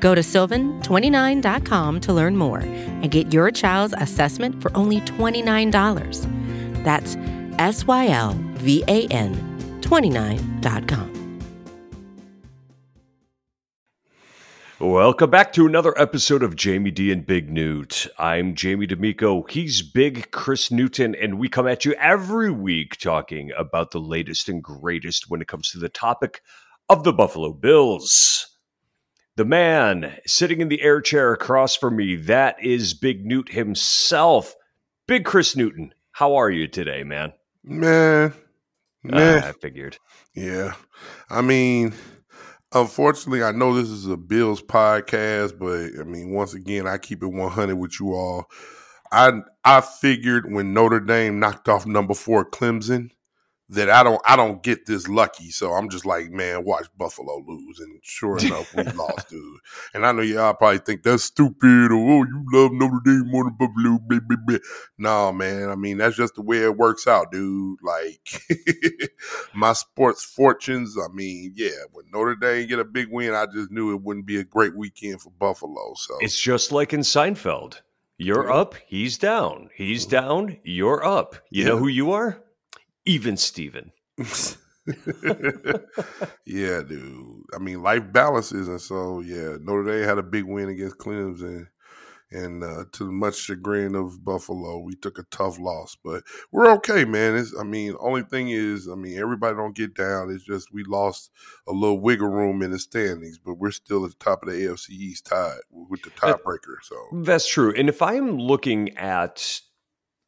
Go to sylvan29.com to learn more and get your child's assessment for only $29. That's S Y L V A N 29.com. Welcome back to another episode of Jamie D and Big Newt. I'm Jamie D'Amico. He's Big Chris Newton, and we come at you every week talking about the latest and greatest when it comes to the topic of the Buffalo Bills. The man sitting in the air chair across from me, that is Big Newt himself. Big Chris Newton, how are you today, man? Man, man. Ah, I figured. Yeah. I mean, unfortunately, I know this is a Bills podcast, but I mean, once again, I keep it 100 with you all. I I figured when Notre Dame knocked off number four Clemson that I don't I don't get this lucky. So I'm just like, man, watch Buffalo lose. And sure enough, we lost, dude. And I know y'all probably think that's stupid or oh, you love Notre Dame more than Buffalo. Blah, blah, blah. No, man. I mean, that's just the way it works out, dude. Like my sports fortunes. I mean, yeah, when Notre Dame get a big win, I just knew it wouldn't be a great weekend for Buffalo. So It's just like in Seinfeld. You're Yeah. up, he's down. He's mm-hmm. down, you're up. You know who you are? Even Steven. yeah, dude. I mean, life balances, and so yeah, Notre Dame had a big win against Clemson, and uh, to the much chagrin of Buffalo, we took a tough loss, but we're okay, man. It's, I mean, only thing is, I mean, everybody don't get down. It's just we lost a little wiggle room in the standings, but we're still at the top of the AFC East, tied with the tiebreaker. So That's true. And if I'm looking at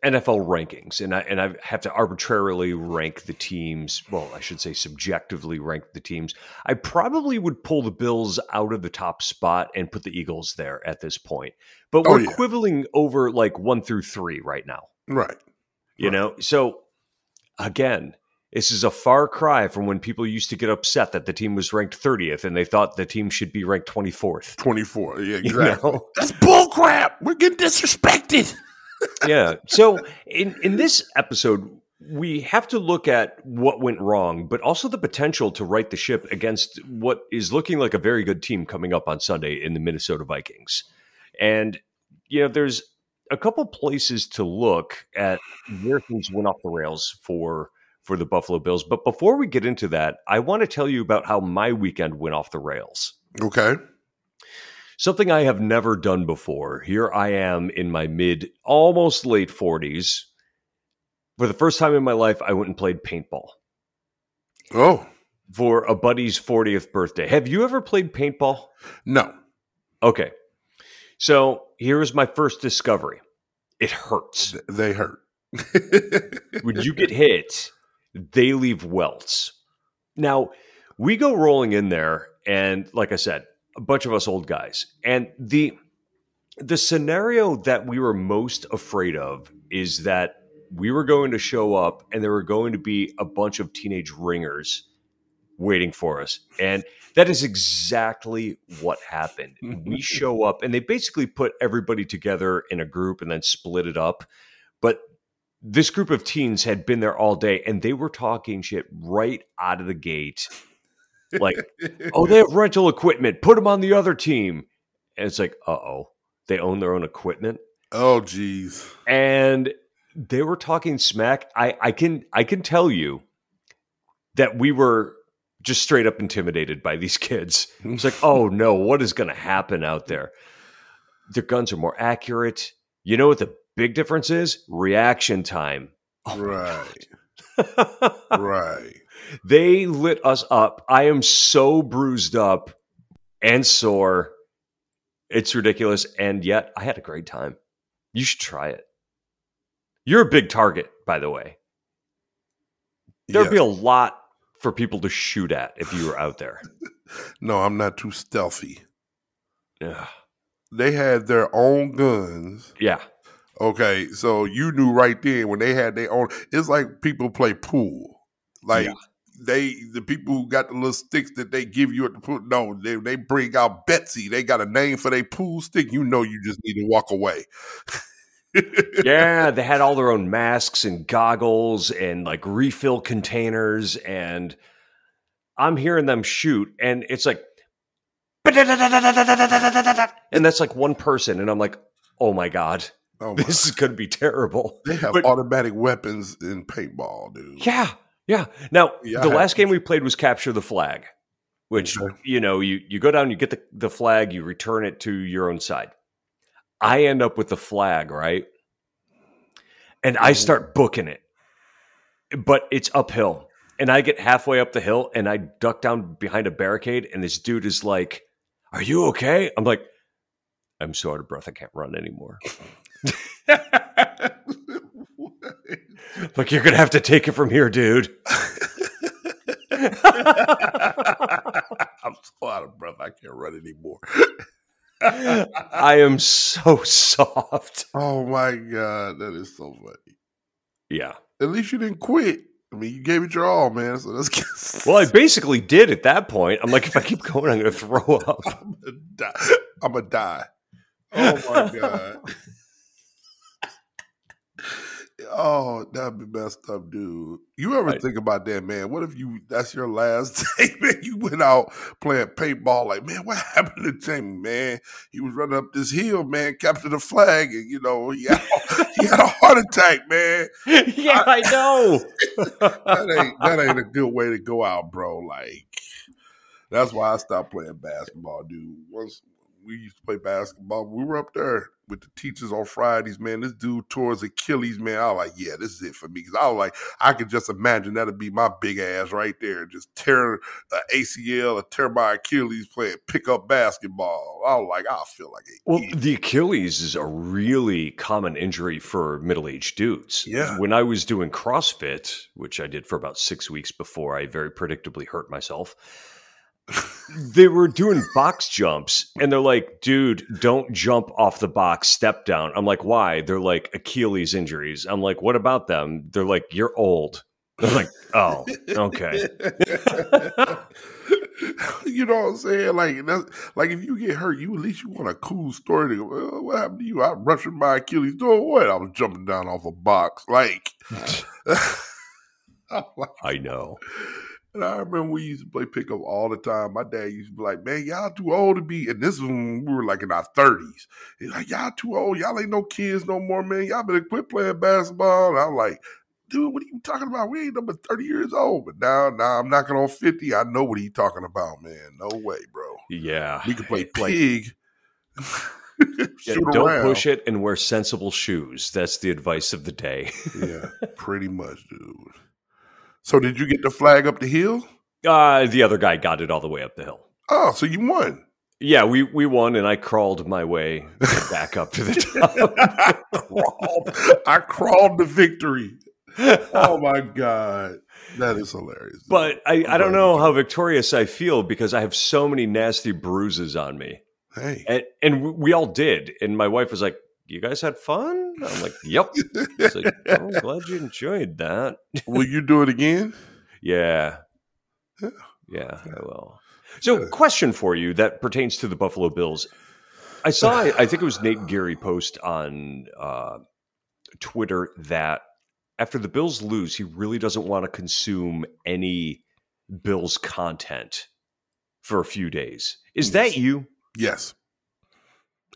NFL rankings and I and I have to arbitrarily rank the teams, well, I should say subjectively rank the teams, I probably would pull the Bills out of the top spot and put the Eagles there at this point. But Oh, we're yeah. quibbling over like 1 through 3 right now. right, You Right. know, so again, this is a far cry from when people used to get upset that the team was ranked 30th and they thought the team should be ranked 24th. twenty four. Yeah, You know? That's bullcrap. We're getting disrespected. Yeah. So in in this episode, we have to look at what went wrong, but also the potential to right the ship against what is looking like a very good team coming up on Sunday in the Minnesota Vikings. And you know, there's a couple places to look at where things went off the rails for for the Buffalo Bills. But before we get into that, I want to tell you about how my weekend went off the rails. Okay. Something I have never done before. Here I am in my mid, almost late 40s. For the first time in my life, I went and played paintball Oh for a buddy's 40th birthday. Have you ever played paintball? no. Okay. So here's my first discovery it hurts. They hurt. when you get hit, they leave welts. Now, we go rolling in there, and like I said, a bunch of us old guys. And the the scenario that we were most afraid of is that we were going to show up and there were going to be a bunch of teenage ringers waiting for us. And that is exactly what happened. we show up and they basically put everybody together in a group and then split it up. But this group of teens had been there all day and they were talking shit right out of the gate. Like, oh, they have rental equipment. Put them on the other team. And it's like, uh oh, they own their own equipment. oh, geez. And they were talking smack. I, I can I can tell you that we were just straight up intimidated by these kids. It's like, oh no, what is going to happen out there? Their guns are more accurate. You know what the big difference is? Reaction time. Right. right. They lit us up. I am so bruised up and sore. It's ridiculous. And yet I had a great time. You should try it. You're a big target, by the way. There'd Yeah. be a lot for people to shoot at if you were out there. No, I'm not too stealthy. Ugh. They had their own guns, Yeah. Okay, so you knew right then when they had their own. It's like people play pool, like. Yeah. They the people who got the little sticks that they give you at the pool. No, they they bring out Betsy. They got a name for their pool stick. You know, you just need to walk away. yeah, they had all their own masks and goggles and like refill containers. And I'm hearing them shoot, and it's like, and that's like one person. And I'm like, oh my God, Oh my. this is going to be terrible. They have But- automatic weapons in paintball, dude. Yeah, yeah. Now, Yeah, the last game we played was Capture the Flag, which, Okay. you know, you, you go down, you get the, the flag, you return it to your own side. I end up with the flag, right? And I Mhm. start booking it, but it's uphill. And I get halfway up the hill and I duck down behind a barricade, and this dude is like, Are you okay? I'm like, I'm so out of breath, I can't run anymore. Like, you're to have to take it from here, dude. I'm so out of breath. I can't run anymore. I am so soft. oh my god, that is so funny. Yeah. At least you didn't quit. I mean, you gave it your all, man. So that's Well, I basically did at that point. I'm like, if I keep going, I'm going to throw up. I'm gonna die. I'm gonna die. Oh my god. Oh, that'd be messed up, dude. You ever Right. think about that, man? What if you that's your last day, man? You went out playing paintball, like, man, what happened to Jamie, man? He was running up this hill, man, captured the flag, and you know, he had, he had a heart attack, man. yeah, I know. That ain't that ain't a good way to go out, bro. Like, that's why I stopped playing basketball, dude. Once we used to play basketball, we were up there with the teachers on Fridays, man. This dude tore his Achilles, man. I was like, yeah, this is it for me. Cause I was like, I could just imagine that'd be my big ass right there. Just tear the ACL or tear my Achilles playing pickup basketball. I was like, I feel like it. Well, the Achilles is a really common injury for middle aged dudes. Yeah. When I was doing CrossFit, which I did for about six weeks before I very predictably hurt myself, they were doing box jumps and they're like, dude, don't jump off the box, step down. I'm like, why? They're like Achilles injuries. I'm like, what about them? They're like, you're old. They're like, oh, okay. you know what I'm saying? Like that's like if you get hurt, you at least you want a cool story to go, well, what happened to you? I ruptured my Achilles doing what? I was jumping down off a box. Like like- I know. And I remember we used to play pickup all the time. My dad used to be like, Man, y'all too old to be and this is when we were like in our thirties. He's like, Y'all too old, y'all ain't no kids no more, man. Y'all better quit playing basketball. And I'm like, dude, what are you talking about? We ain't number 30 years old. But now, now I'm knocking on 50. I know what he talking about, man. No way, bro. Yeah. We can play pig. yeah, don't around. push it and wear sensible shoes. That's the advice of the day. Yeah, pretty much, dude. So did you get the flag up the hill? Uh, the other guy got it all the way up the hill. Oh, so you won. Yeah, we, we won, and I crawled my way back up to the top. I crawled. I crawled to victory. Oh my god, that is hilarious. but I, I don't know how victorious I feel because I have so many nasty bruises on me. hey, And, and we all did. And my wife was like, You guys had fun? I'm like, Yep. It's like, "Oh, I'm glad you enjoyed that. will you do it again? Yeah. Yeah. Yeah, I will. So, question for you that pertains to the Buffalo Bills. I saw, I think it was Nate Geary post on uh, Twitter that after the Bills lose, he really doesn't want to consume any Bills content for a few days. Is that you? Yes.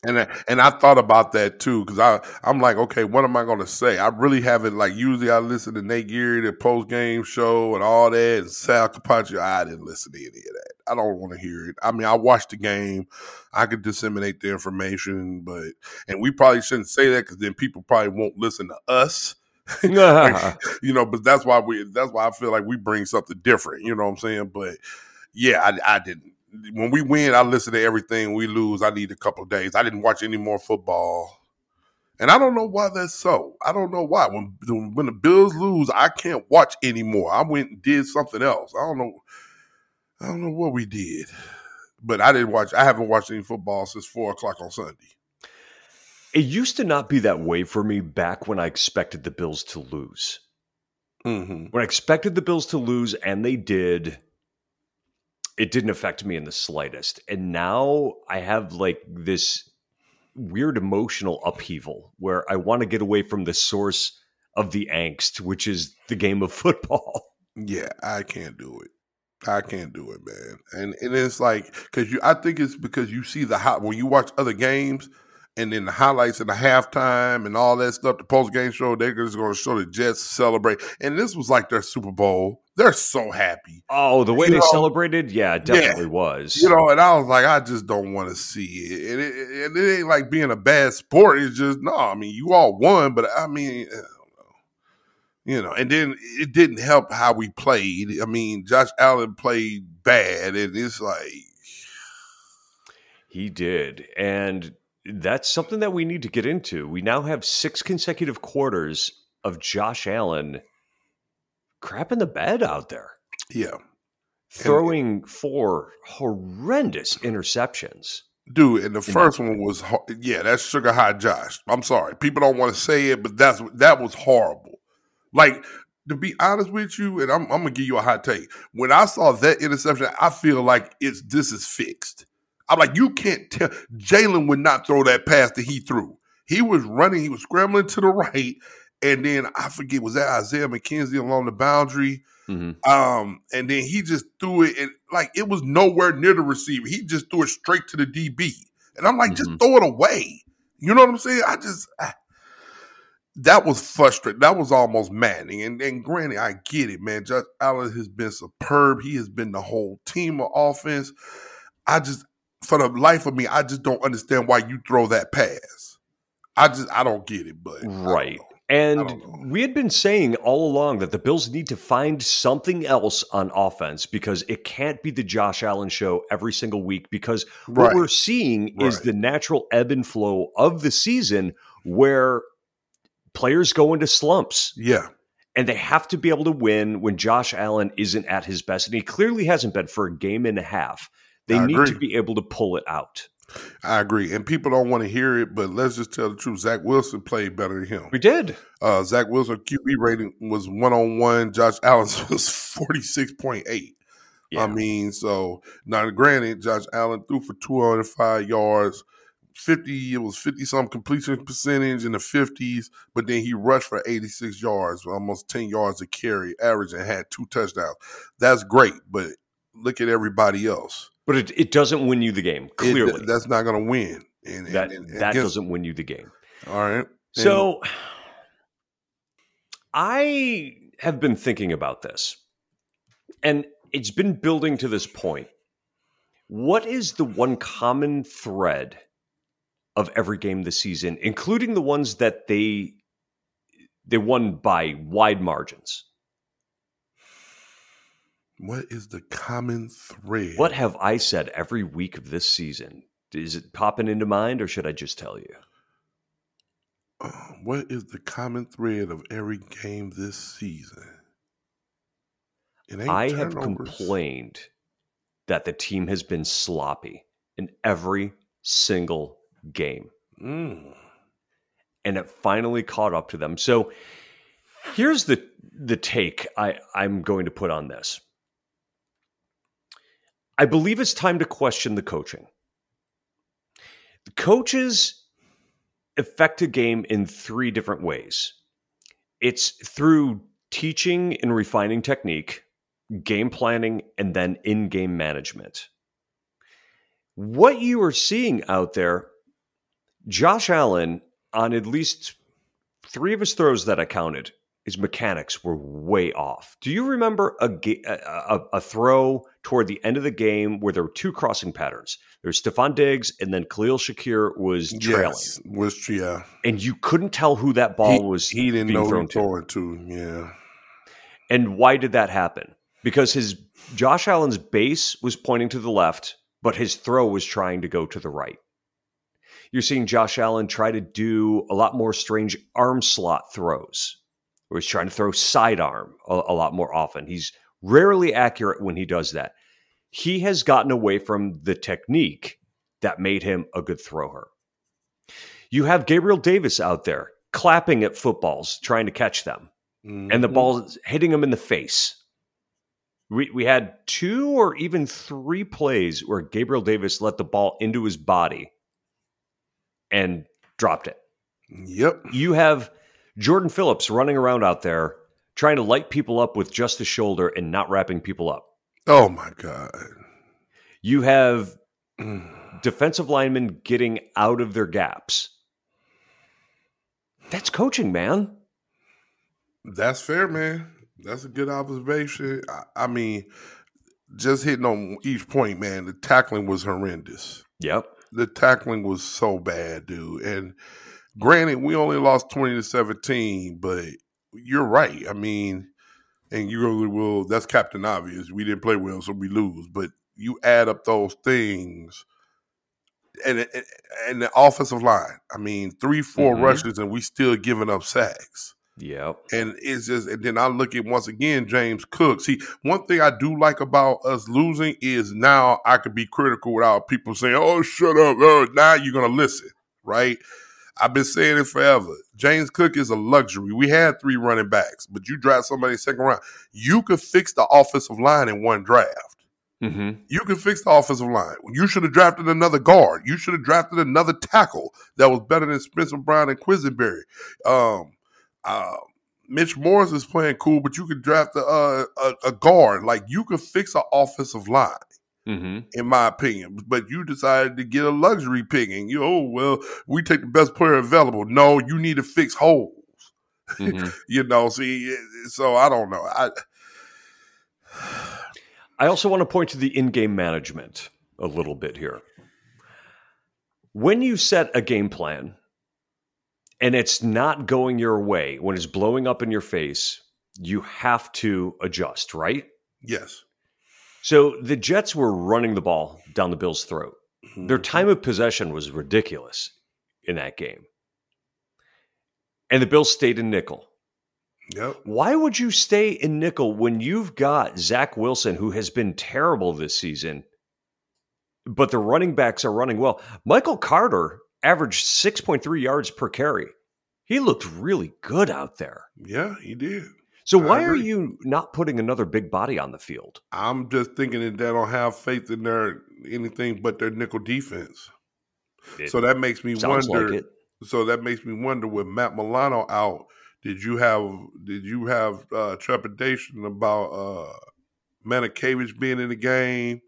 And I, and I thought about that too because I I'm like okay what am I going to say? I really haven't like usually I listen to Nate Geary the post game show and all that and Sal Capaccio I didn't listen to any of that. I don't want to hear it. I mean I watched the game. I could disseminate the information but and we probably shouldn't say that because then people probably won't listen to us. You know but that's why we that's why I feel like we bring something different you know what I'm saying? But yeah I, I didn't when we win, I listen to everything. We lose, I need a couple of days. I didn't watch any more football, and I don't know why that's so. I don't know why. When when the Bills lose, I can't watch anymore. I went and did something else. I don't know. I don't know what we did, but I didn't watch. I haven't watched any football since four o'clock on Sunday. It used to not be that way for me back when I expected the Bills to lose. Mm-hmm. When I expected the Bills to lose, and they did, it didn't affect me in the slightest. And now I have like this weird emotional upheaval where I want to get away from the source of the angst, which is the game of football. Yeah, I can't do it. I can't do it, man. And and it's like because you, I think it's because you see the hot when you watch other games, and then the highlights and the halftime and all that stuff. The post game show, they're just going to show the Jets celebrate, and this was like their Super Bowl. They're so happy, Oh, the way You they know, celebrated, yeah, it definitely was. you know. And I was like, I just don't want to see it. And it, and it ain't like being a bad sport. It's just no. I mean, you all won, but I mean. I don't know. You know, and then it didn't help how we played. I mean, Josh Allen played bad, and it's like, He did. And that's something that we need to get into. We now have six consecutive quarters of Josh Allen crapping the bed out there, yeah, throwing four horrendous interceptions. Dude, and the first one was yeah, that's sugar high Josh. I'm sorry, people don't want to say it, but that's that was horrible. Like to be honest with you, and I'm, I'm gonna give you a hot take. When I saw that interception, I feel like it's this is fixed. I'm like, you can't tell. Jalen would not throw that pass that he threw. He was running, he was scrambling to the right, and then I forget was that Isaiah McKenzie along the boundary. Mhm. Um, and then he just threw it and like it was nowhere near the receiver. He just threw it straight to the DB. And I'm like, just Mhm. throw it away. You know what I'm saying? I just ah. that was frustrating. That was almost maddening. And and granted, I get it, man. Josh Allen has been superb. He has been the whole team of offense. I just for the life of me, I just don't understand why you throw that pass. I just I don't get it, but Right. And we had been saying all along that the Bills need to find something else on offense because it can't be the Josh Allen show every single week. Because what Right. we're seeing is the natural ebb and flow of the season where players go into slumps Yeah. and they have to be able to win when Josh Allen isn't at his best. And he clearly hasn't been for a game and a half. They I need agree. to be able to pull it out. I agree. And people don't want to hear it, but let's just tell the truth. Zach Wilson played better than him. We did. Uh, Zach Wilson QB rating was one on one. Josh Allen's was forty six point eight. Yeah. I mean, so now granted, Josh Allen threw for two hundred five yards, fifty. It was fifty some completion percentage in the fifties, but then he rushed for eighty six yards, almost ten yards a carry, average, and had two touchdowns. That's great, but look at everybody else. But it, it doesn't win you the game, It- clearly. that's not going to win. And, that and- and that doesn't win you the game. All right. So I have been thinking about this, and it's been building to this point. What is the one common thread of every game this season, including the ones that they they won by wide margins? What is the common thread? What have I said every week of this season? Is it popping into mind, or should I just tell you? Uh, what is the common thread of every game this season? I have complained that the team has been sloppy in every single game, Mm. and it finally caught up to them. So here's the the take I, I'm going to put on this. I believe it's time to question the coaching. The coaches affect a game in three different ways. It's through teaching and refining technique, game planning, and then in game management. What you are seeing out there, Josh Allen, on at least three of his throws that I counted, his mechanics were way off. Do you remember a, a, a, throw toward the end of the game where there were two crossing patterns? There's Stefon Diggs, and then Khalil Shakir was trailing, Yes, was yeah. and you couldn't tell who that ball he, was. he didn't being know thrown who to. to. Yeah. And why did that happen? Because his Josh Allen's base was pointing to the left, but his throw was trying to go to the right. You're seeing Josh Allen try to do a lot more strange arm slot throws, where he's trying to throw sidearm a, a lot more often. He's rarely accurate when he does that. He has gotten away from the technique that made him a good thrower. You have Gabriel Davis out there clapping at footballs, trying to catch them, mm-hmm. and the mm-hmm. ball hitting him in the face. We, we had two or even three plays where Gabriel Davis let the ball into his body and dropped it. Yep. You have Jordan Phillips running around out there trying to light people up with just the shoulder and not wrapping people up. Oh my God. You have mm. defensive linemen getting out of their gaps. That's coaching, man. That's fair, man. That's a good observation. I, I mean, just hitting on each point, man, the tackling was horrendous. Yep. The tackling was so bad, dude. And granted, we only lost 20 to 17, but you're right. I mean, and you really will. That's Captain Obvious. We didn't play well, so we lose. But you add up those things, and and the offensive line. I mean, three, 4 mm-hmm. rushes, and we still giving up sacks. Yep. And it's just, and then I look at once again James Cook. See, one thing I do like about us losing is now I could be critical without people saying, "Oh, shut up." Oh, now you're gonna listen, right? I've been saying it forever. James Cook is a luxury. We had three running backs, but you draft somebody second round. You could fix the offensive line in one draft. Mm-hmm. You could fix the offensive line. You should have drafted another guard. You should have drafted another tackle that was better than Spencer Brown and Quessenberry. Um, uh, Mitch Morse is playing cool, but you could draft a, a, a guard. Like you could fix an offensive line mm-hmm. in my opinion. But you decided to get a luxury pick, and you oh well, we take the best player available. No, you need to fix holes. Mm-hmm. you know, see, so I don't know. I I also want to point to the in-game management a little bit here. When you set a game plan and it's not going your way, when it's blowing up in your face, you have to adjust, right? Yes. So the Jets were running the ball down the Bills' throat. Their mm-hmm. time of possession was ridiculous in that game. And the Bills stayed in nickel. Yep. Why would you stay in nickel when you've got Zach Wilson, who has been terrible this season, but the running backs are running well? Michael Carter averaged 6.3 yards per carry. He looked really good out there. Yeah, he did. So why are you not putting another big body on the field? I'm just thinking that they don't have faith in their anything but their nickel defense. It so that makes me wonder. Like so that makes me wonder with Matt Milano out, did you have did you have uh, trepidation about uh Matakevich being in the game?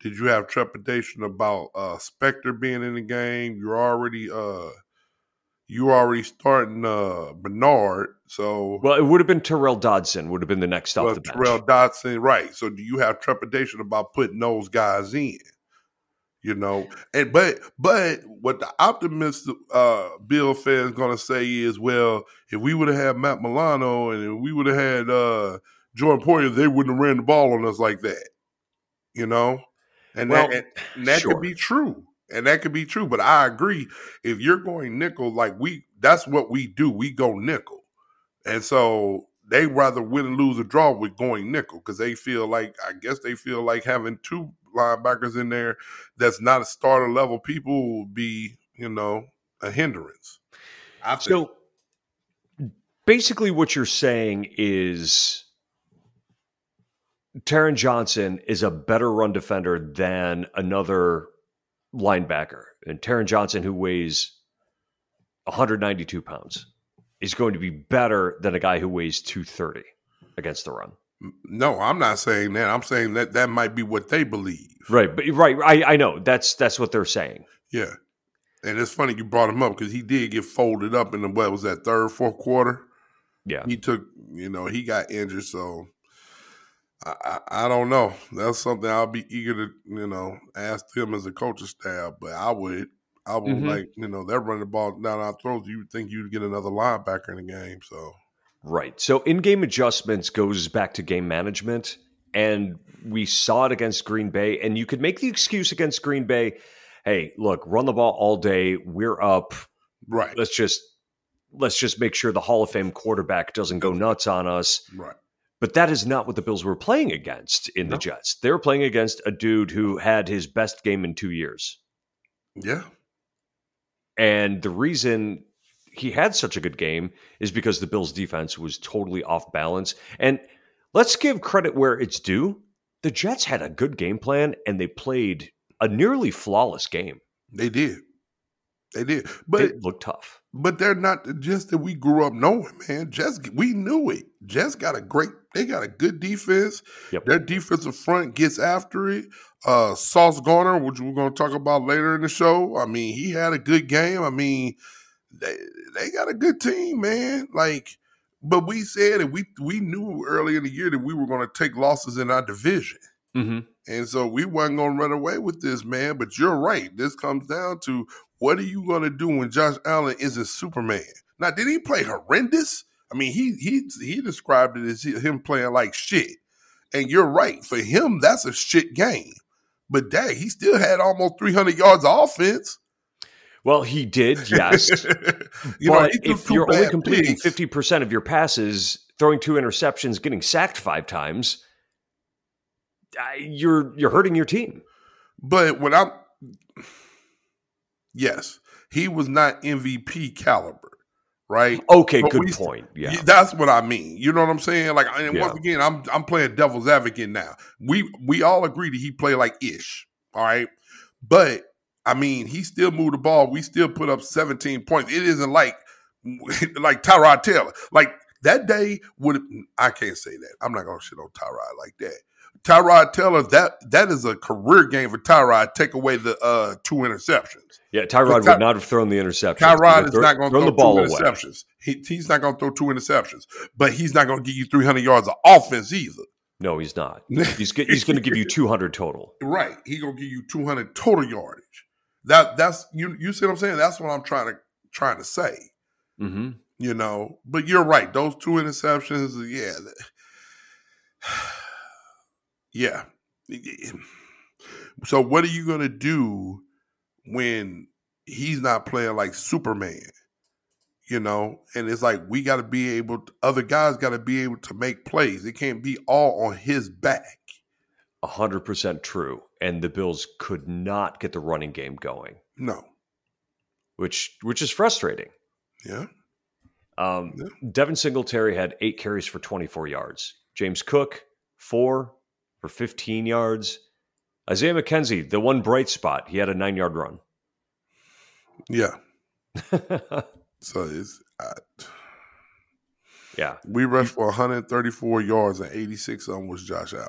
Did you have trepidation about uh Spector being in the game? You're already uh you were already starting uh Bernard, so well, it would have been Terrell Dodson would have been the next off the bench. Tyrel Dodson, right? So do you have trepidation about putting those guys in? You know, and but but what the optimistic uh, Bill fan is going to say is, well, if we would have had Matt Milano and if we would have had uh, Jordan Poyer, they wouldn't have ran the ball on us like that. You know, and well, that, and that sure. could be true and that could be true. But I agree. If you're going nickel, like we, that's what we do. We go nickel, and so they rather win and lose a draw with going nickel because they feel like I guess they feel like having two linebackers in there that's not a starter level people will be you know a hindrance. I think. So basically, what you're saying is. Taron Johnson is a better run defender than another linebacker, and Taron Johnson, who weighs 192 pounds, is going to be better than a guy who weighs 230 against the run. No, I'm not saying that. I'm saying that that might be what they believe. Right, but right, I, I know that's that's what they're saying. Yeah, and it's funny you brought him up because he did get folded up in the what was that third, fourth quarter. Yeah, he took you know he got injured, so I, I, don't know. That's something I'll be eager to, you know, ask them as a coaching staff. But I would, I would mm-hmm. like, you know, they're running the ball down our throats. You think you'd get another linebacker in the game. So, right. So, in-game adjustments goes back to game management, and we saw it against Green Bay. And you could make the excuse against Green Bay, "Hey, look, run the ball all day. We're up. Right. Let's just." Let's just make sure the Hall of Fame quarterback doesn't go nuts on us. Right but that is not what the Bills were playing against in no. the Jets. They were playing against a dude who had his best game in two years. Yeah. And the reason he had such a good game is because the Bills defense was totally off balance. And let's give credit where it's due. The Jets had a good game plan and they played a nearly flawless game. They did. They did. But it looked tough. But they're not the Jets that we grew up knowing, man. Jets, we knew it. Jets got a great, they got a good defense. Yep. Their defensive front gets after it. Uh Sauce Gardner, which we're going to talk about later in the show. I mean, he had a good game. I mean, they they got a good team, man. Like, but we said and we we knew early in the year that we were going to take losses in our division. Mm-hmm. And so we wasn't going to run away with this, man. But you're right. This comes down to what are you going to do when Josh Allen isn't Superman? Now, did he play horrendous? I mean, he he he described it as him playing like shit. And you're right. For him, that's a shit game. But dang, he still had almost 300 yards of offense. Well, he did, yes. you but know, if you're only completing fifty percent of your passes, throwing two interceptions, getting sacked five times, you're you're hurting your team. But when I'm, yes, he was not MVP caliber, right? Okay, But good we- point. Yeah, That's what I mean. You know what I'm saying? Like, and Yeah. once again, I'm I'm playing devil's advocate now. We we all agree that he played like ish, all right. But I mean, he still moved the ball. We still put up 17 points. It isn't like like Tyrod Taylor. Like that day would I can't say that. I'm not gonna shit on Tyrod like that. Tyrod Taylor, that that is a career game for Tyrod. Take away the uh two interceptions. yeah. Tyrod Ty- would not have thrown the interception. Tyrod is not going to throw throw the ball interceptions. He, he's not going to throw two interceptions, but he's not going to give you 300 yards of offense either. No, he's not. He's he's going to give you two hundred total. Right. He going to give you 200 total yardage. That that's you you see what I'm saying? That's what I'm trying to trying to say. hmm You know, but you're right. Those two interceptions, yeah. Yeah. So what are you going to do when he's not playing like Superman? You know, and it's like we got to be able. To, other guys got to be able to make plays. It can't be all on his back. A hundred percent true. And the Bills could not get the running game going, No. which which is frustrating. Yeah. Um, Yeah. Devin Singletary had eight carries for 24 yards. James Cook, four for 15 yards. Isaiah McKenzie, the one bright spot, he had a nine yard run. Yeah. So it's uh, yeah. we rushed for 134 yards and 86 of them was Josh Allen.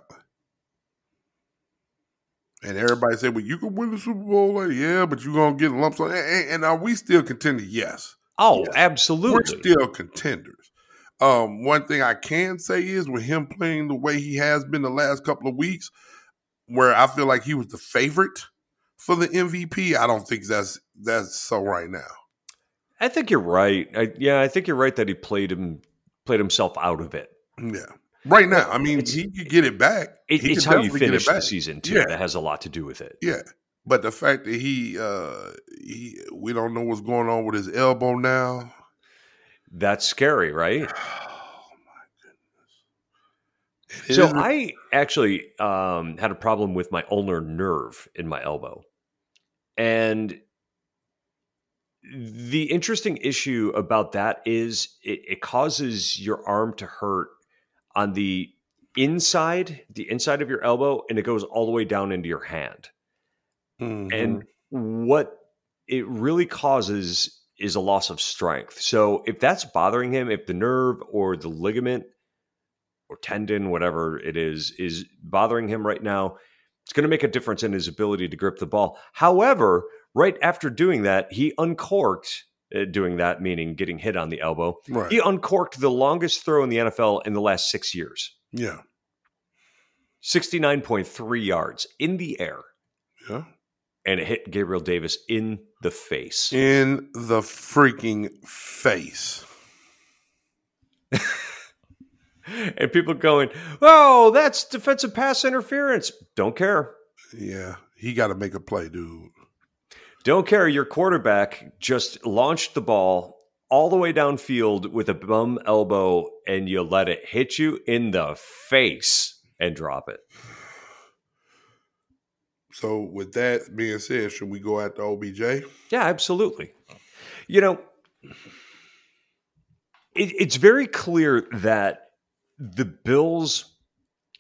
And everybody said, "Well, you can win the Super Bowl." Like, yeah, but you're gonna get lumps on. And, and- are we still contenders? Yes, Oh, Yes. absolutely. we're still contenders. Um, one thing I can say is with him playing the way he has been the last couple of weeks, where I feel like he was the favorite for the MVP. I don't think that's that's so right now. I think you're right. I, yeah, I think you're right that he played him played himself out of it. Yeah, right now. I mean, It's- he could get it back. It- He it's how you finish the season too. Yeah. That has a lot to do with it. Yeah. But the fact that he uh he we don't know what's going on with his elbow now. That's scary, right? Oh my goodness. It So I actually um, had a problem with my ulnar nerve in my elbow, and the interesting issue about that is it, it causes your arm to hurt on the inside, the inside of your elbow, and it goes all the way down into your hand. Mhm. And what it really causes is a loss of strength. So if that's bothering him, if the nerve or the ligament or tendon, whatever it is, is bothering him right now, it's going to make a difference in his ability to grip the ball. However, right after doing that, he uncorked. Uh, doing that meaning getting hit on the elbow. right. He uncorked the longest throw in the NFL in the last six years. yeah. 69.3 yards in the air. Yeah. And it hit Gabriel Davis in the face. In the freaking face. and people going, "Oh, that's defensive pass interference." Don't care. Yeah. He got to make a play, dude. Don't care. Your quarterback just launched the ball all the way downfield with a bum elbow and you let it hit you in the face and drop it. So, with that being said, should we go the OBJ? Yeah, absolutely. You know, it, it's very clear that the Bills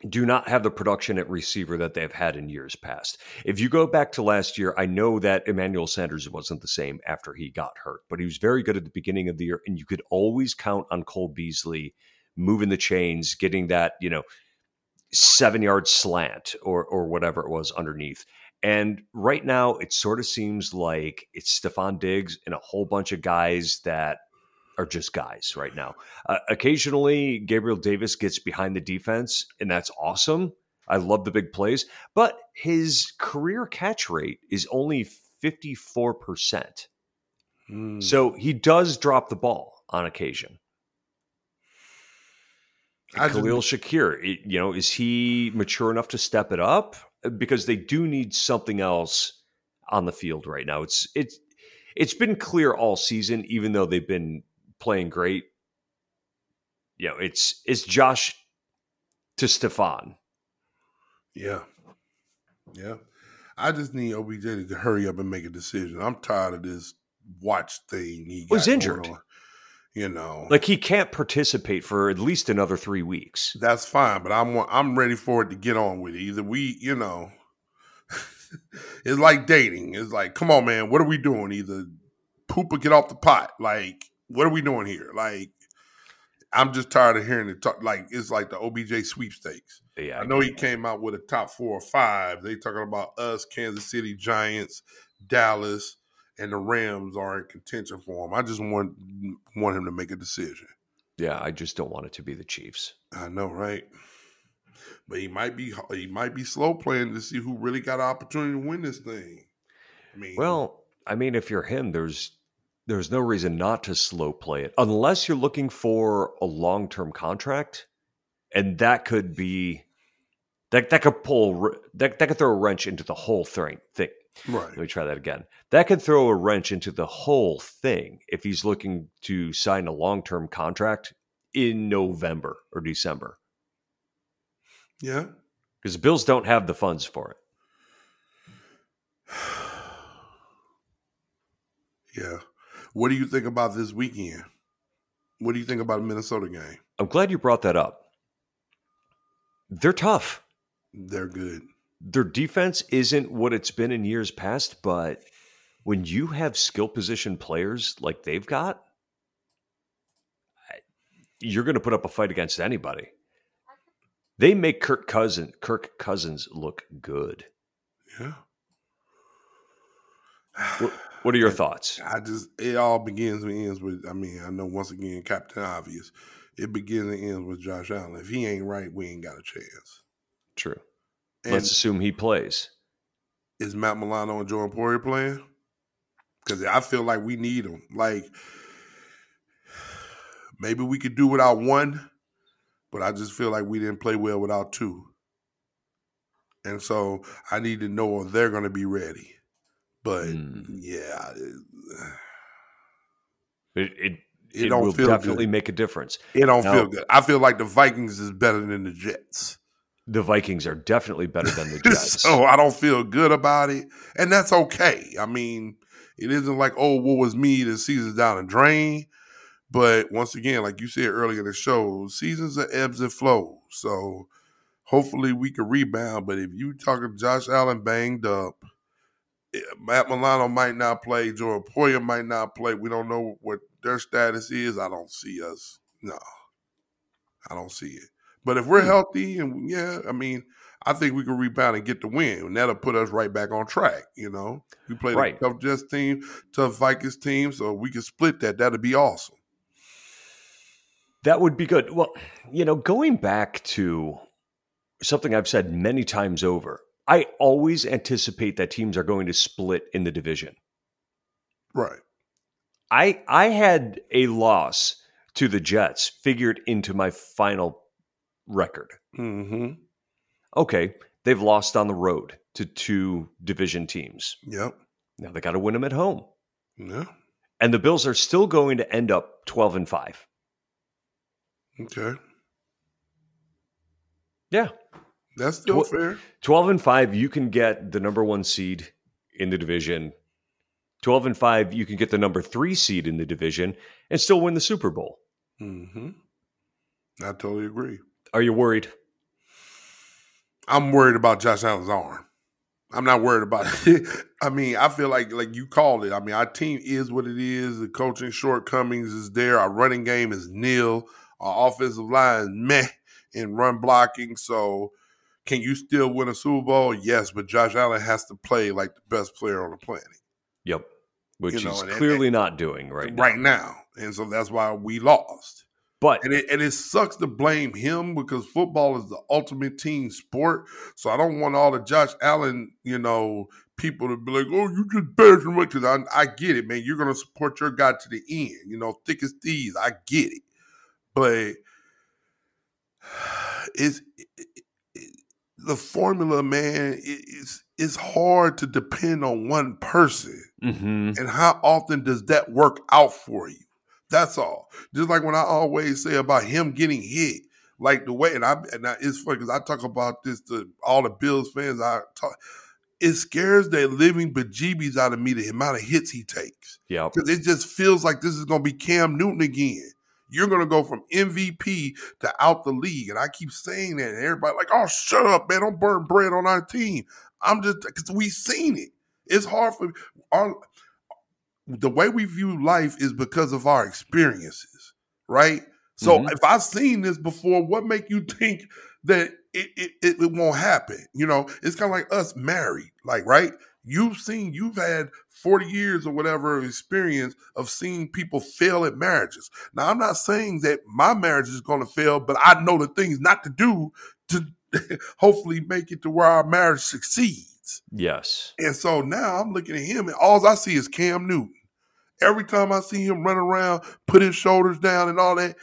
do not have the production at receiver that they've had in years past. If you go back to last year, I know that Emmanuel Sanders wasn't the same after he got hurt, but he was very good at the beginning of the year, and you could always count on Cole Beasley moving the chains, getting that, you know, seven yard slant or or whatever it was underneath. And right now, it sort of seems like it's Stefon Diggs and a whole bunch of guys that are just guys right now. Uh, occasionally, Gabriel Davis gets behind the defense, and that's awesome. I love the big plays, but his career catch rate is only 54%. Hmm. So he does drop the ball on occasion. I Khalil Shakir, you know, is he mature enough to step it up? Because they do need something else on the field right now. It's it's it's been clear all season, even though they've been playing great. You know, it's it's Josh to Stefon. Yeah. Yeah. I just need OBJ to hurry up and make a decision. I'm tired of this watch thing. He oh, Was injured. on. You know, Like he can't participate for at least another three weeks. that's fine, but I'm I'm ready for it to get on with it. Either we, you know, it's like dating. It's like, come on, man, what are we doing? Either poop or get off the pot. Like, what are we doing here? Like, I'm just tired of hearing it talk. Like, it's like the OBJ sweepstakes. Yeah, I know he came out with a top four or five. They talking about us, Kansas City Giants, Dallas, and the Rams are in contention for him. I just want want him to make a decision. yeah. I just don't want it to be the Chiefs. I know, right? But he might be he might be slow playing to see who really got an opportunity to win this thing. I mean, Well, I mean, if you're him, there's there's no reason not to slow play it unless you're looking for a long term contract, and that could be that that could pull that that could throw a wrench into the whole thing. Thing. Right? Let me try that again. That could throw a wrench into the whole thing if he's looking to sign a long term contract in November or December Yeah. because the Bills don't have the funds for it. Yeah. What do you think about this weekend? What do you think about the Minnesota game? I'm glad you brought that up. They're tough. They're good. Their defense isn't what it's been in years past, but when you have skill position players like they've got, you're going to put up a fight against anybody. They make Kirk Cousin Kirk Cousins look good. Yeah. What, what are your thoughts? I just it all begins and ends with. I mean, I know once again, Captain Obvious. It begins and ends with Josh Allen. If he ain't right, we ain't got a chance. True. And Let's assume he plays. is Matt Milano and Jordan Poyer playing? Because I feel like we need them. Like maybe we could do without one, but I just feel like we didn't play well without two. And so I need to know if they're going to be ready. But Mm. yeah, it, It it, it will feel definitely good. make a difference. It don't Now- feel good. I feel like the Vikings is better than the Jets. The Vikings are definitely better than the Jets. so I don't feel good about it, and that's okay. I mean, it isn't like oh, what was me? The season's down the drain. But once again, like you said earlier in the show, seasons are ebbs and flows. So hopefully we can rebound. But if you talking Josh Allen banged up, eh, Matt Milano might not play, Jordan Poyer might not play. We don't know what their status is. I don't see us. No, I don't see it. But if we're Hmm. healthy and yeah, I mean, I think we can rebound and get the win, and that'll put us right back on track. You know, we played Right. a tough Jets team, tough Vikings team, so we can split that. That'd be awesome. That would be good. Well, you know, going back to something I've said many times over, I always anticipate that teams are going to split in the division. Right. I I had a loss to the Jets figured into my final record. Mm-hmm. Okay, they've lost on the road to two division teams. Yep. Now they got to win them at home. Yeah. And the Bills are still going to end up 12 and 5. Okay. Yeah. That's still Tw- fair. 12 and 5, you can get the number one seed in the division. 12 and 5, you can get the number three seed in the division and still win the Super Bowl. hmm I totally agree. Are you worried? I'm worried about Josh Allen's arm. I'm not worried about it. I mean, I feel like like you called it. I mean, our team is what it is. The coaching shortcomings is there. Our running game is nil. Our offensive line is meh in run blocking. So, can you still win a Super Bowl? Yes, but Josh Allen has to play like the best player on the planet Yep. Which You know, he's clearly not doing right, right, now. now. And so that's why we lost. But And it, and it sucks to blame him because football is the ultimate team sport. So I don't want all the Josh Allen, you know, people to be like, "Oh, you just better than Because I, I get it, man. You're gonna support your guy to the end. You know, thick as thieves. I get it, but it's it, it, the formula, man. It, it's it's hard to depend on one person. Mhm. And how often does that work out for you? That's all. Just like when I always say about him getting hit, like the way, and I and I, it's funny because I talk about this to all the Bills fans. I talk, it scares the living bejeebies out of me the amount of hits he takes Yep. because it just feels like this is going to be Cam Newton again. You're going to go from MVP to out the league, and I keep saying that, and everybody like, "Oh, shut up, man! Don't burn bread on our team." I'm just because we seen it. It's hard for our the way we view life is because of our experiences, right? So Mhm. if I've seen this before, what make you think that it, it, it, it won't happen? You know, it's kind of like us married, like, right? You've seen, you've had 40 years or whatever of experience of seeing people fail at marriages. Now, I'm not saying that my marriage is going to fail, but I know the things not to do to hopefully make it to where our marriage succeeds. Yes. And so now I'm looking at him, and all I see is Cam Newton. Every time I see him run around, put his shoulders down, and all that,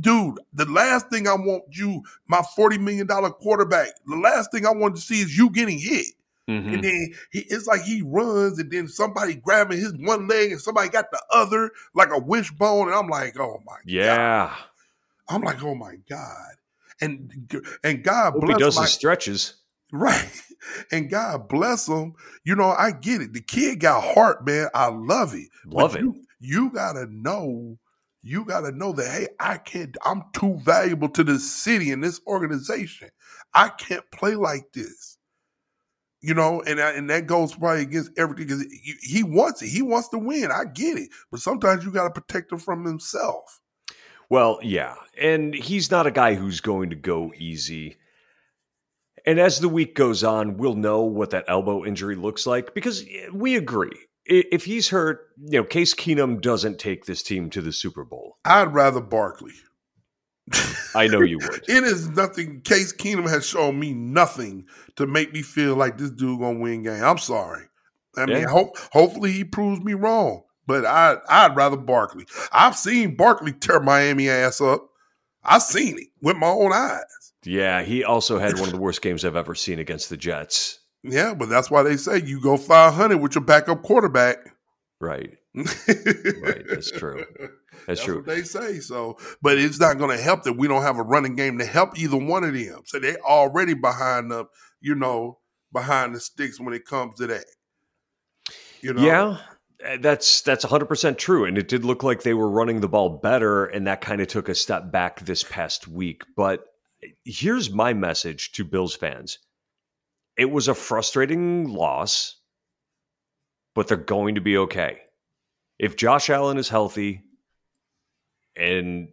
dude. The last thing I want you, my forty million dollar quarterback, the last thing I want to see is you getting hit. Mhm. And then he, it's like he runs, and then somebody grabbing his one leg, and somebody got the other, like a wishbone, and I'm like, oh my god. Yeah. I'm like, oh my god. And and God Hope he bless does my his stretches. Right. And God bless him. You know, I get it. The kid got heart, man. I love it. But Love it. You, you gotta know, you gotta know that, hey, I can't, I'm too valuable to this city and this organization. I can't play like this. You know, and and that goes probably against everything because he, wants it. He wants to win. I get it. But sometimes you gotta protect him from himself. Well, yeah. And he's not a guy who's going to go easy. And as the week goes on, we'll know what that elbow injury looks like because eh, we agree. If he's hurt, you know, Case Keenum doesn't take this team to the Super Bowl. I'd rather Barkley. I know you would. It is nothing. Case Keenum has shown me nothing to make me feel like this dude gonna win game. I'm sorry. I mean, Yeah. hope hopefully he proves me wrong. But I I'd rather Barkley. I've seen Barkley tear Miami ass up. I've seen it with my own eyes. Yeah, he also had one of the worst games I've ever seen against the Jets. Yeah, but that's why they say you go 500 with your backup quarterback. Right. right, that's true. That's, That's true. what they say. So, but it's not going to help that we don't have a running game to help either one of them. So they already behind the, you know, behind the sticks when it comes to that. You know, Yeah, Eh, that's that's 100% true and it did look like they were running the ball better and that kind of took a step back this past week. But here's my message to Bills fans. It was a frustrating loss, but they're going to be okay. If Josh Allen is healthy and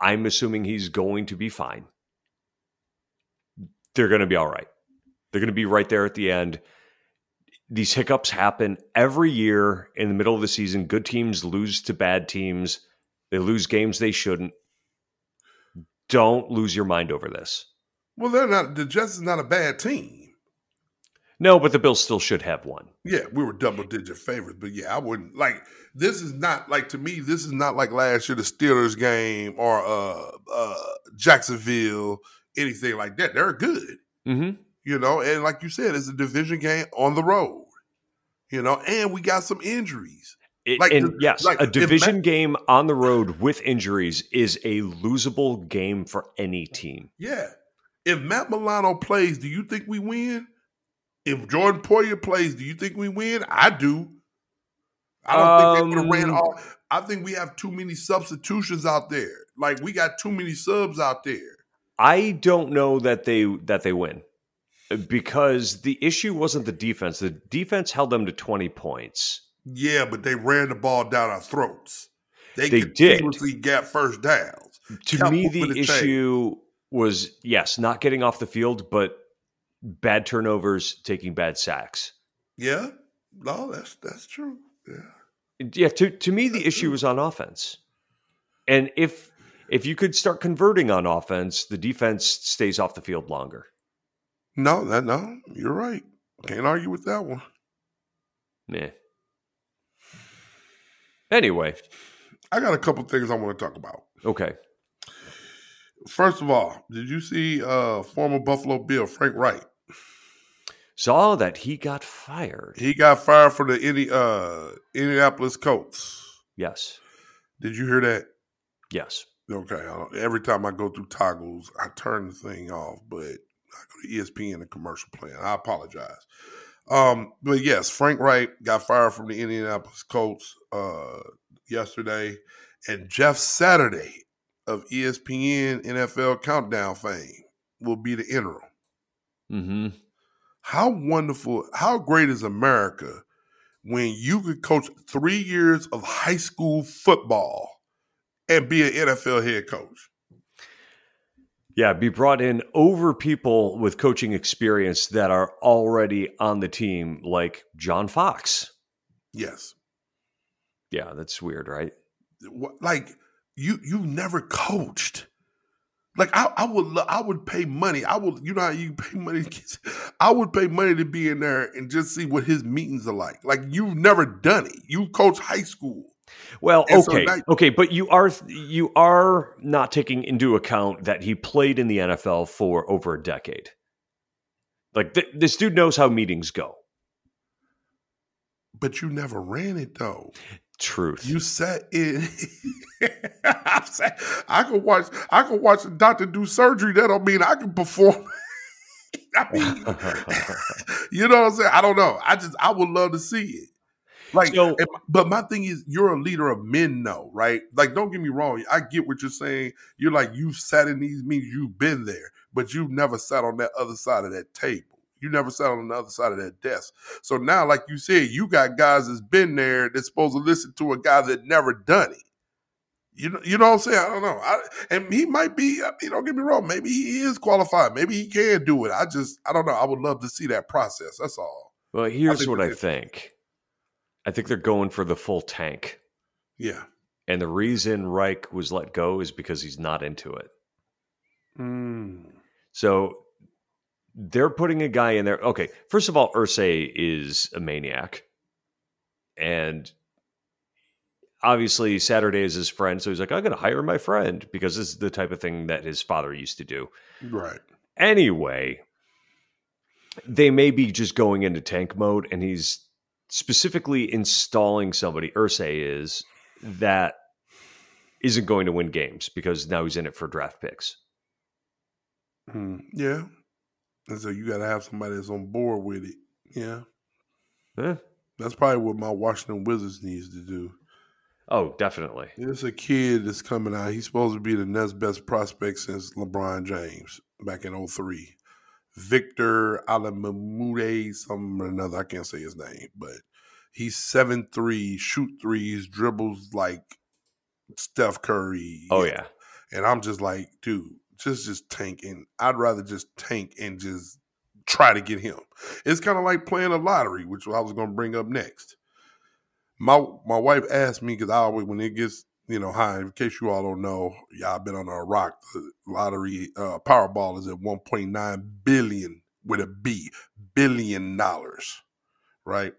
I'm assuming he's going to be fine, they're going to be all right. They're going to be right there at the end these hiccups happen every year in the middle of the season. Good teams lose to bad teams. They lose games they shouldn't. Don't lose your mind over this. Well, they're not. The Jets is not a bad team. No, but the Bills still should have won. Yeah, we were double digit favorites, but yeah, I wouldn't like. This is not like to me. This is not like last year the Steelers game or uh uh Jacksonville, anything like that. They're good. Mm-hmm. You know, and like you said, it's a division game on the road, you know, and we got some injuries. Like and the- yes, like, a division Ma- game on the road with injuries is a losable game for any team. Yeah. If Matt Milano plays, do you think we win? If Jordan Poyer plays, do you think we win? I do. I don't think they would have ran Um, all. I think we have too many substitutions out there. Like we got too many subs out there. I don't know that they that they win because the issue wasn't the defense. The defense held them to 20 points. Yeah, but they ran the ball down our throats. They, They did. continuously got first downs. To Kept me the the chain. issue was yes, not getting off the field but bad turnovers, taking bad sacks. Yeah, no, that's that's true. Yeah, Yeah, to to me the issue was on offense. And if if you could start converting on offense, the defense stays off the field longer. No, that no, you're right. Can't argue with that one. Nah. Anyway, I got a couple things I want to talk about. okay. First of all, did you see uh former Buffalo Bill Frank Reich? Saw that he got fired. He got fired from the Indi- uh, Indianapolis Colts. Yes. Did you hear that? Yes. Okay. Every time I go through toggles, I turn the thing off, but I go to ESPN and commercial plan. I apologize. Um, but yes, Frank Reich got fired from the Indianapolis Colts uh, yesterday, and Jeff Saturday of ESPN NFL Countdown fame will be the interim. Mm-hmm. How wonderful, how great is America when you could coach three years of high school football and be an NFL head coach? Yeah, be brought in over people with coaching experience that are already on the team, like John Fox. Yes. Yeah, that's weird, right? Like you, you've never coached. Like I, I would, I would pay money. I would, you know, how you pay money. I would pay money to be in there and just see what his meetings are like. Like you've never done it. You coach high school. Well, And so okay, now- okay, but you are you are not taking into account that he played in the NFL for over a decade. Like th- this dude knows how meetings go. But you never ran it though. Truth. You sat in. I'm saying, I could watch. I could watch a doctor do surgery. That don't mean I can perform. I mean, you know what I'm saying? I don't know. I just I would love to see it. Like, So- but my thing is, you're a leader of men, though, right? Like, don't get me wrong. I get what you're saying. You're like you've sat in these meetings, you've been there, but you've never sat on that other side of that table. You never sat on the other side of that desk. So now, like you said, you got guys that's been there that's supposed to listen to a guy that never done it. You know, you know what I'm saying? I don't know. I, and he might be. I mean, don't get me wrong. Maybe he is qualified. Maybe he can do it. I just, I don't know. I would love to see that process. That's all. well, here's think what I think. I think they're going for the full tank. Yeah. And the reason Reich was let go is because he's not into it. Mm. So they're putting a guy in there. Okay, first of all, Irsay is a maniac. And obviously, Saturday is his friend. So he's like, I'm going to hire my friend because this is the type of thing that his father used to do. Right. Anyway, they may be just going into tank mode, and he's specifically installing somebody, Irsay is, that isn't going to win games because now he's in it for draft picks. Mm. Yeah. And so you got to have somebody that's on board with it. Yeah. Eh? That's probably what my Washington Wizards needs to do. Oh, definitely. There's a kid that's coming out. He's supposed to be the next best prospect since LeBron James back in 03. Victor Alamamude, something or another. I can't say his name, but he's seven three, shoot threes, dribbles like Steph Curry. Oh, yeah. And I'm just like, dude, just just tank and I'd rather just tank and just try to get him. It's kind of like playing a lottery, which I was gonna bring up next. My my wife asked me because I always when it gets you know high. In case you all don't know, y'all been on a rock. The lottery uh, Powerball is at 1.9 billion with a B billion dollars, right?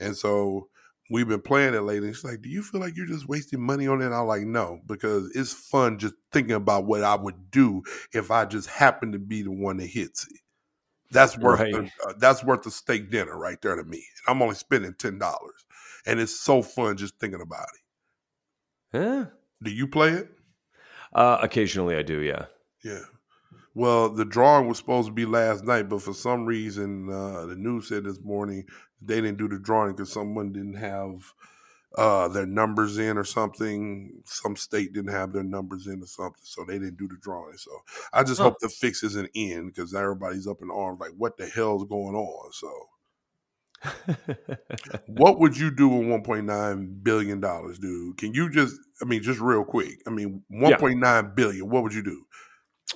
And so we've been playing it lately. She's like, "Do you feel like you're just wasting money on it?" I'm like, "No, because it's fun just thinking about what I would do if I just happen to be the one that hits it. That's worth Right. the, uh, that's worth the steak dinner right there to me. And I'm only spending ten dollars, and it's so fun just thinking about it. Eh? Do you play it? Uh, occasionally I do, yeah. Yeah. Well, the drawing was supposed to be last night, but for some reason, uh, the news said this morning they didn't do the drawing because someone didn't have uh, their numbers in or something. Some state didn't have their numbers in or something, so they didn't do the drawing. So I just Huh. hope the fix isn't in because everybody's up in arms like, what the hell's going on? So, what would you do with 1.9 billion dollars, dude? Can you just, I mean, just real quick, I mean, 1.9 billion. What would you do?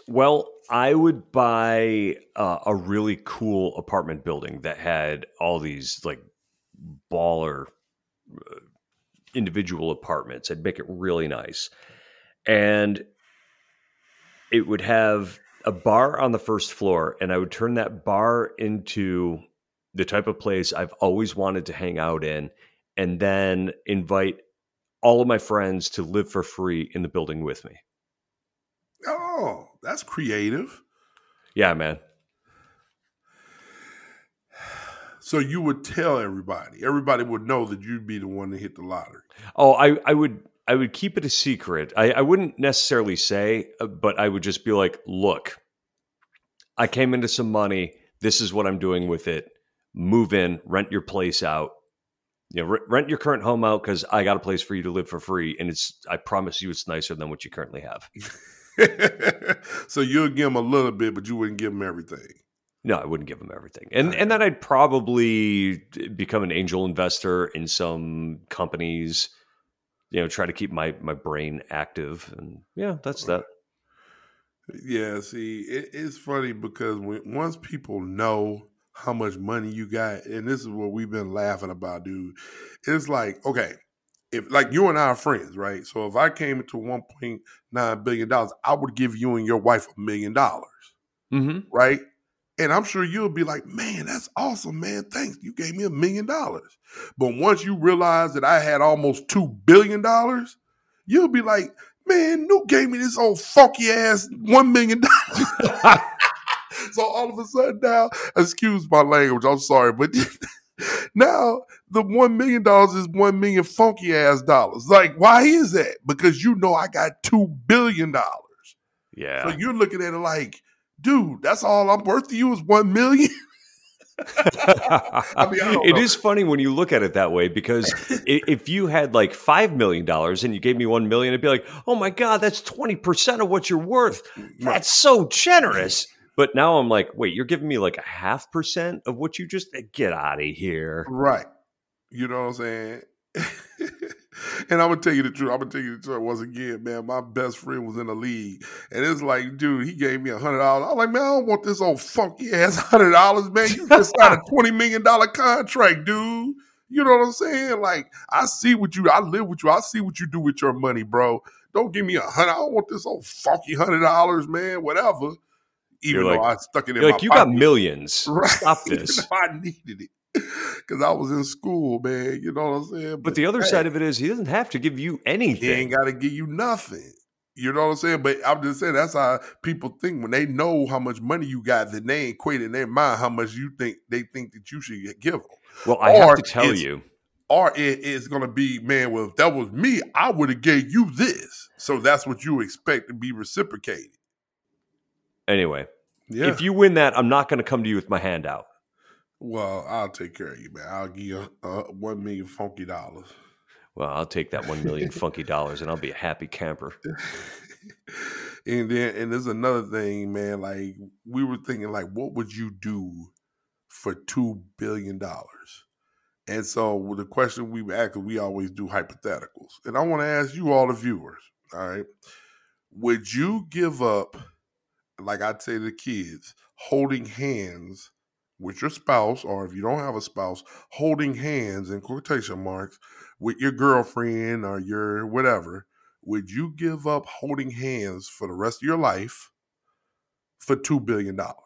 Well, I would buy uh, a really cool apartment building that had all these like baller uh, individual apartments. I'd make it really nice. And it would have a bar on the first floor, and I would turn that bar into the type of place I've always wanted to hang out in, and then invite all of my friends to live for free in the building with me. Oh, that's creative. Yeah, man. So you would tell everybody. Everybody would know that you'd be the one that hit the lottery. Oh, I, I would I would keep it a secret. I, I wouldn't necessarily say, uh, but I would just be like, look, I came into some money. This is what I'm doing with it. Move in, rent your place out. You know, rent your current home out because I got a place for you to live for free, and it's I promise you, it's nicer than what you currently have. so you'll give them a little bit, but you wouldn't give them everything. No, I wouldn't give them everything, and and then I'd probably become an angel investor in some companies. You know, try to keep my my brain active, and yeah, that's that. Yeah, see, it, it's funny because when once people know how much money you got, and this is what we've been laughing about, dude. It's like, okay, if like you and I are friends, right? So if I came into one point nine billion dollars, I would give you and your wife a million dollars, Mm-hmm. right? And I'm sure you'll be like, man, that's awesome, man. Thanks. You gave me a million dollars. But once you realize that I had almost two billion dollars, you'll be like, man, Newt gave me this old funky ass one million dollars. so all of a sudden now, excuse my language, I'm sorry, but now the one million dollars is one million funky ass dollars. Like, why is that? Because you know I got two billion dollars. Yeah. So you're looking at it like, dude, that's all I'm worth to you is one million. I mean, it know. is funny when you look at it that way because if you had like five million dollars and you gave me one million, it'd be like, oh my god, that's twenty percent of what you're worth. That's so generous. But now I'm like, wait, you're giving me like a half percent of what you just get out of here. Right. You know what I'm saying? and I'm gonna tell you the truth. I'm gonna tell you the truth once again, man. My best friend was in the league, and it's like, dude, he gave me a hundred dollars. I'm like, man, I don't want this old funky ass hundred dollars, man. You just signed a twenty million dollar contract, dude. You know what I'm saying? Like, I see what you, I live with you. I see what you do with your money, bro. Don't give me a hundred. I don't want this old funky hundred dollars, man. Whatever. Even You're though like- I stuck it in my like, you got millions. Right. Stop this. I needed it because I was in school, man. You know what I'm saying? But the other side of it is he doesn't have to give you anything. he ain't got to give you nothing. You know what I'm saying? But I'm just saying that's how people think when they know how much money you got, then they equate in their mind how much you think they think that you should give them. Well, I Or have to tell you, Or it is going to be, man. Well, if that was me, I would have gave you this. So that's what you expect to be reciprocated. Anyway, Yeah. if you win that, I'm not going to come to you with my hand out. well, I'll take care of you, man. I'll give you uh, one million funky dollars. Well, I'll take that one million funky dollars and I'll be a happy camper. and then and there's another thing, man. Like we were thinking, like, what would you do for two billion dollars? And so the question we asked, we always do hypotheticals, and I want to ask you all the viewers. All right, would you give up, like I'd say to the kids, holding hands with your spouse, or if you don't have a spouse, holding hands in quotation marks with your girlfriend or your whatever? would you give up holding hands for the rest of your life for two billion dollars?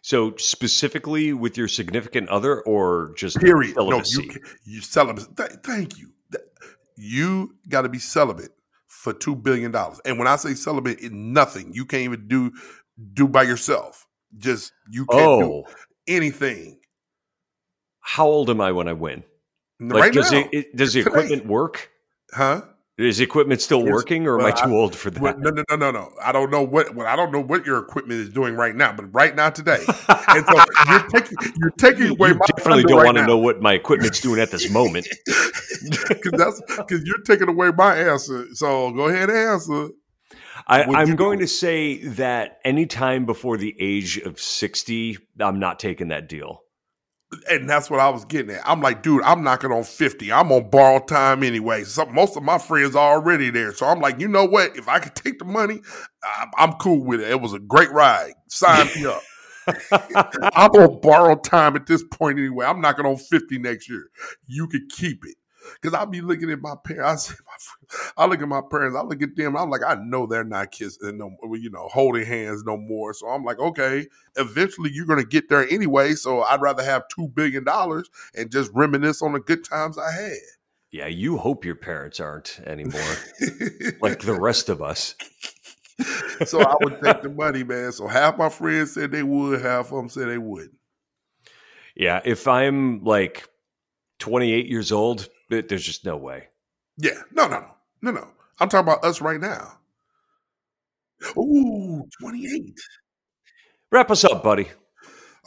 So specifically with your significant other or just Period. celibacy? No, you you celibate. Th- thank you. You got to be celibate for two billion dollars. And when I say celibate, it's nothing. You can't even do do by yourself. Just you can't do oh, anything. how old am I when I win? Like, right does now, it, it does the today. equipment work? huh? Is the equipment still working, or am I too I- old for that? Well, no, no, no, no, no. I don't know what. Well, I don't know what your equipment is doing right now, but right now today, and so you're taking you're taking away you my definitely don't right want to know what my equipment's doing at this moment. because that's because you're taking away my answer. So go ahead and answer. I, I'm going to say that anytime before the age of 60, I'm not taking that deal. And that's what I was getting at. I'm like, dude, I'm knocking on 50. I'm on borrowed time anyway. So most of my friends are already there. So I'm like, you know what? If I could take the money, I'm, I'm cool with it. It was a great ride. Sign me up. I'm on borrowed time at this point anyway. I'm knocking on 50 next year. You could keep it. Because I'll be looking at my parents. I, my, I look at my parents. I look at them. I'm like, I know they're not kissing, no, you know, holding hands no more. So I'm like, okay, eventually you're going to get there anyway. So I'd rather have $2 billion and just reminisce on the good times I had. yeah, you hope your parents aren't anymore, like the rest of us. so I would take the money, man. So half my friends said they would, half of them said they wouldn't. Yeah, if I'm like 28 years old, there's just no way. Yeah, no, no, no, no, no. I'm talking about us right now. Ooh, 28. Wrap us up, buddy.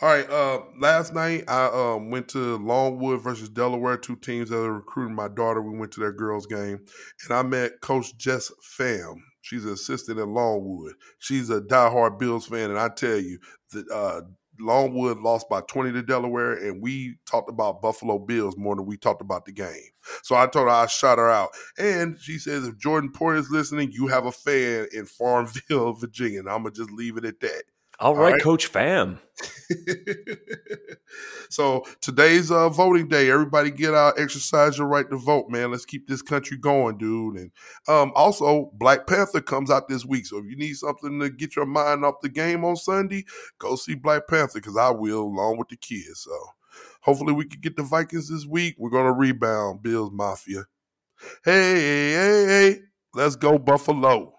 All right. Uh, last night I um went to Longwood versus Delaware, two teams that are recruiting my daughter. We went to their girls' game, and I met Coach Jess Pham. She's an assistant at Longwood. She's a diehard Bills fan, and I tell you that uh, Longwood lost by twenty to Delaware, and we talked about Buffalo Bills more than we talked about the game. So I told her I shot her out, and she says if Jordan Poyer is listening, you have a fan in Farmville, Virginia. And I'm gonna just leave it at that. All right, right. Coach Pham. so today's uh, voting day. Everybody get out, exercise your right to vote, man. Let's keep this country going, dude. And um, also, Black Panther comes out this week. So if you need something to get your mind off the game on Sunday, go see Black Panther because I will, along with the kids. So hopefully we can get the Vikings this week. We're gonna rebound, Bills Mafia. Hey, hey, hey, let's go Buffalo.